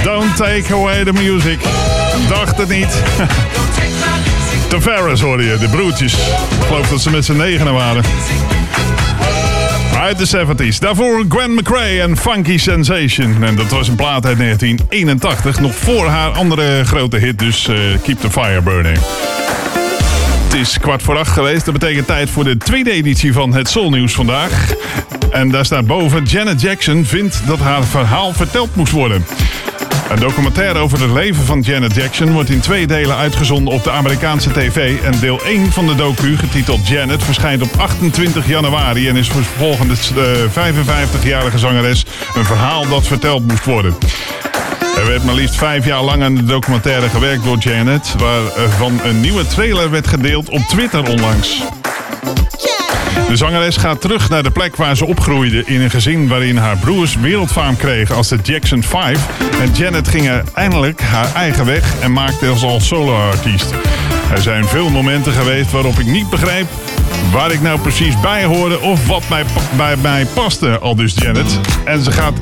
Don't take away the music. Dacht het niet. De Ferris hoorde je, de broertjes. Ik geloof dat ze met z'n negenen waren. Uit de 70s. Daarvoor Gwen McRae en Funky Sensation. En dat was een plaat uit 1981. Nog voor haar andere grote hit, dus eh, Keep the Fire Burning. Het is kwart voor acht geweest. Dat betekent tijd voor de tweede editie van het Soul Nieuws vandaag. En daar staat boven... Janet Jackson vindt dat haar verhaal verteld moest worden. Een documentaire over het leven van Janet Jackson wordt in twee delen uitgezonden op de Amerikaanse tv. En deel 1 van de docu, getiteld Janet, verschijnt op 28 januari en is vervolgens de 55-jarige zangeres een verhaal dat verteld moest worden. Er werd maar liefst vijf jaar lang aan de documentaire gewerkt door Janet, waarvan een nieuwe trailer werd gedeeld op Twitter onlangs. De zangeres gaat terug naar de plek waar ze opgroeide in een gezin waarin haar broers wereldfaam kregen als de Jackson 5. En Janet ging eindelijk haar eigen weg en maakte als al solo-artiest. Er zijn veel momenten geweest waarop ik niet begreep waar ik nou precies bij hoorde of wat mij, bij mij paste, al dus Janet. En ze gaat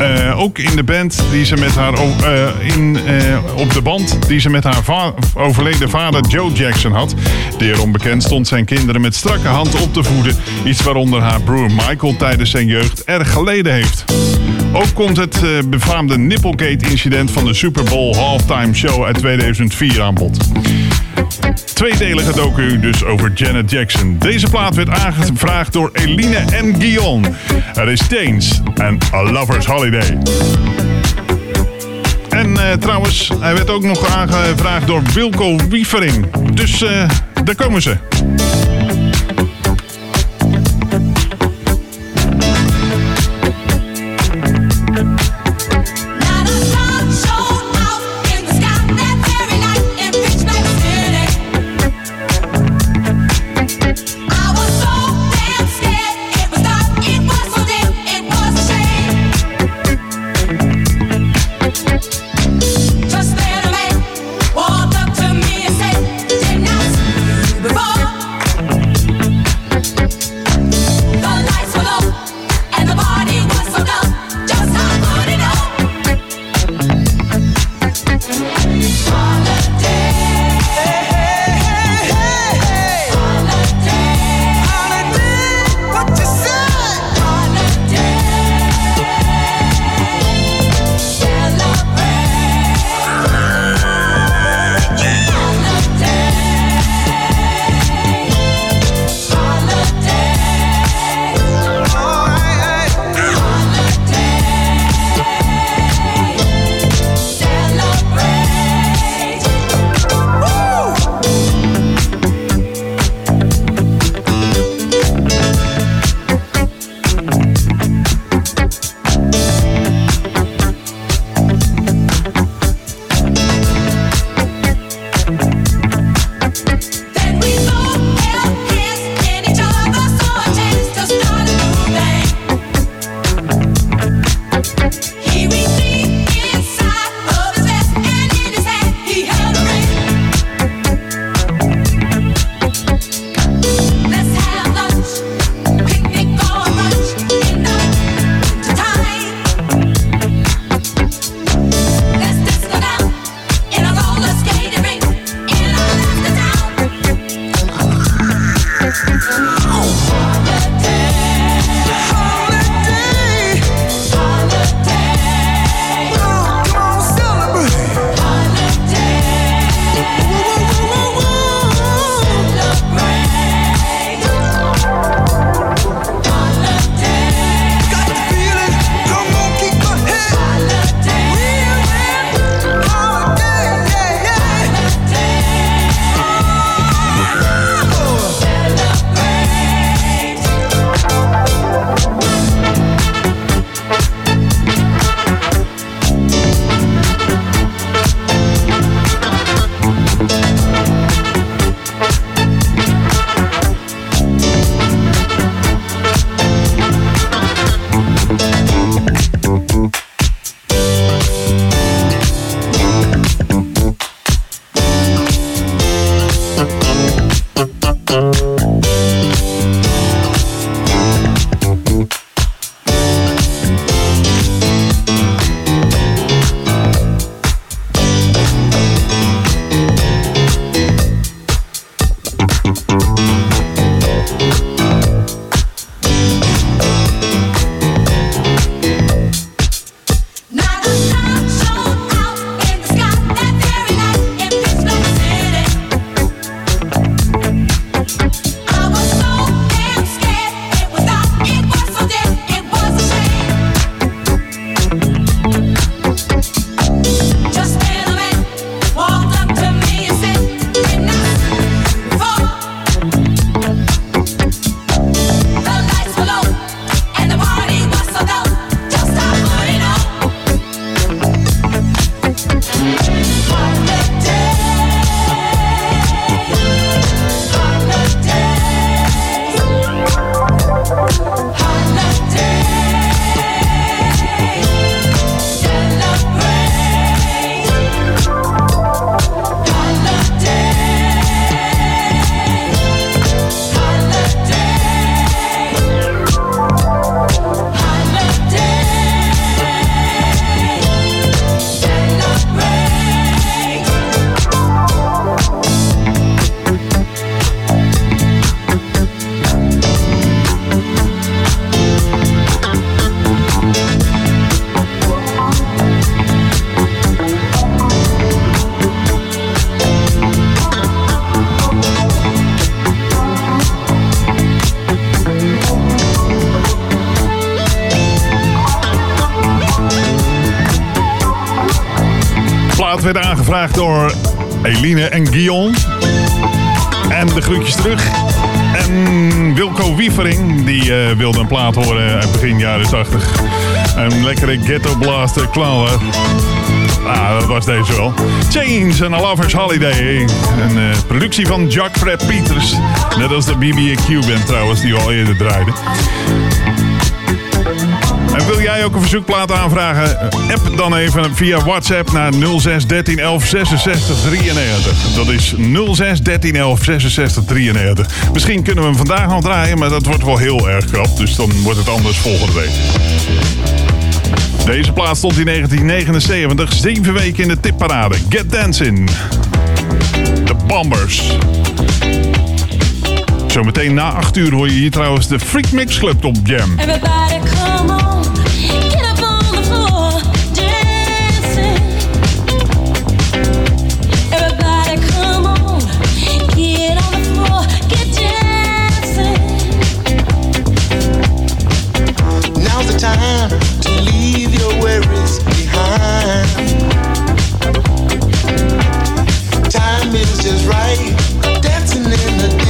eh, ook in de band die ze met haar eh, in, eh, op de band die ze met haar overleden vader Joe Jackson had. De erom bekend stond zijn kinderen met strakke hand op te voeden. Iets waaronder haar broer Michael tijdens zijn jeugd erg geleden heeft. Ook komt het befaamde Nipplegate-incident van de Super Bowl halftime show uit 2004 aan bod. Tweedelige docu dus over Janet Jackson. Deze plaat werd aangevraagd door Eline en Guillaume. Er is Tains en A Lover's Holiday. En eh, trouwens, hij werd ook nog aangevraagd door Wilco Wiefering. Dus eh, daar komen ze. En Guillaume. En de groetjes terug. En Wilco Wiefering, die eh, wilde een plaat horen uit begin jaren 80. Een lekkere ghetto blaster knallen. Ah, dat was deze wel. Chains and a Lover's Holiday. Een eh, productie van Jack Fred Peters. Net als de BB&Q band trouwens, die we al eerder draaiden. En wil jij ook een verzoekplaat aanvragen? App dan even via WhatsApp naar 06 13 11 66 93. Dat is 06 13 11 66 93. Misschien kunnen we hem vandaag nog draaien, maar dat wordt wel heel erg krap. Dus dan wordt het anders volgende week. Deze plaat stond in 1979, zeven weken in de tipparade. Get Dancing. The Bombers. Zometeen na 8 uur hoor je hier trouwens de Freak Mix Club op Jam.
Everybody come on, get up on the floor, dancing. Everybody come on, get on the floor, get dancing.
Now's the time to leave your worries behind. Time is just right, dancing in the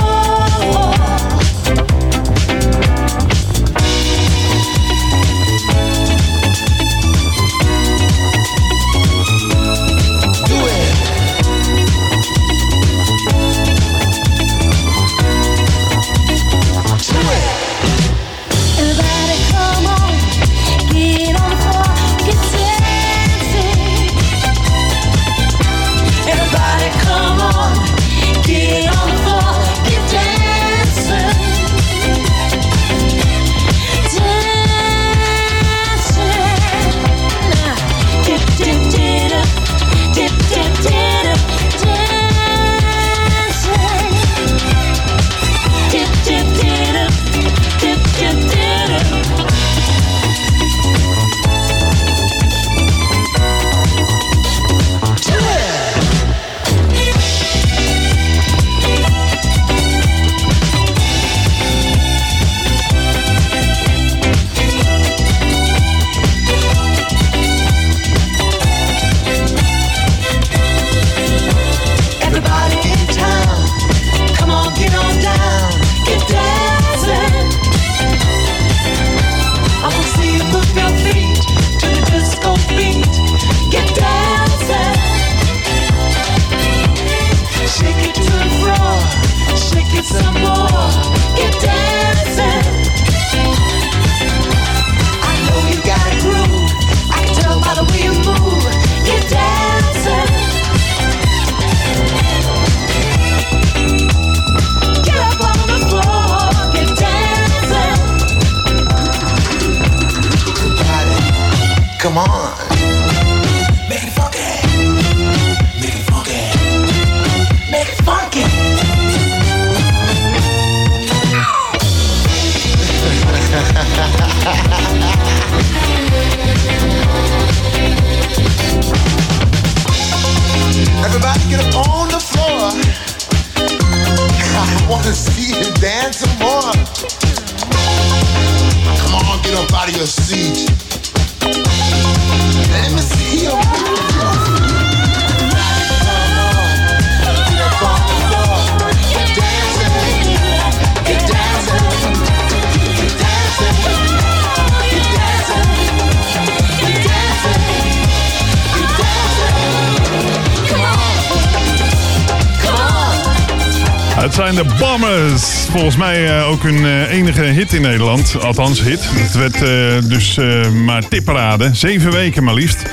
Volgens mij eh, ook hun eh, enige hit in Nederland. Althans, hit. Het werd eh, dus maar tipparade. Zeven weken maar liefst.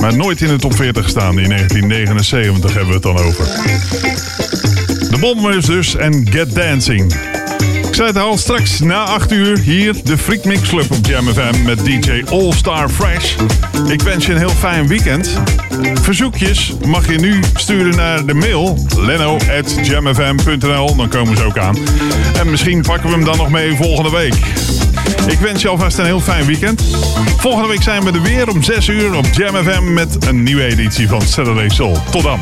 Maar nooit in de top 40 gestaan. In 1979 hebben we het dan over. De Bombers dus en Get Dancing. Ik zei het al, straks na 8 uur hier de Freak Mix Club op Jam FM met DJ All Star Fresh. Ik wens je een heel fijn weekend. Verzoekjes mag je nu sturen naar de mail leno.jamfm.nl. Dan komen ze ook aan. En misschien pakken we hem dan nog mee volgende week. Ik wens je alvast een heel fijn weekend. Volgende week zijn we er weer om 6 uur op Jam FM met een nieuwe editie van Saturday Soul. Tot dan.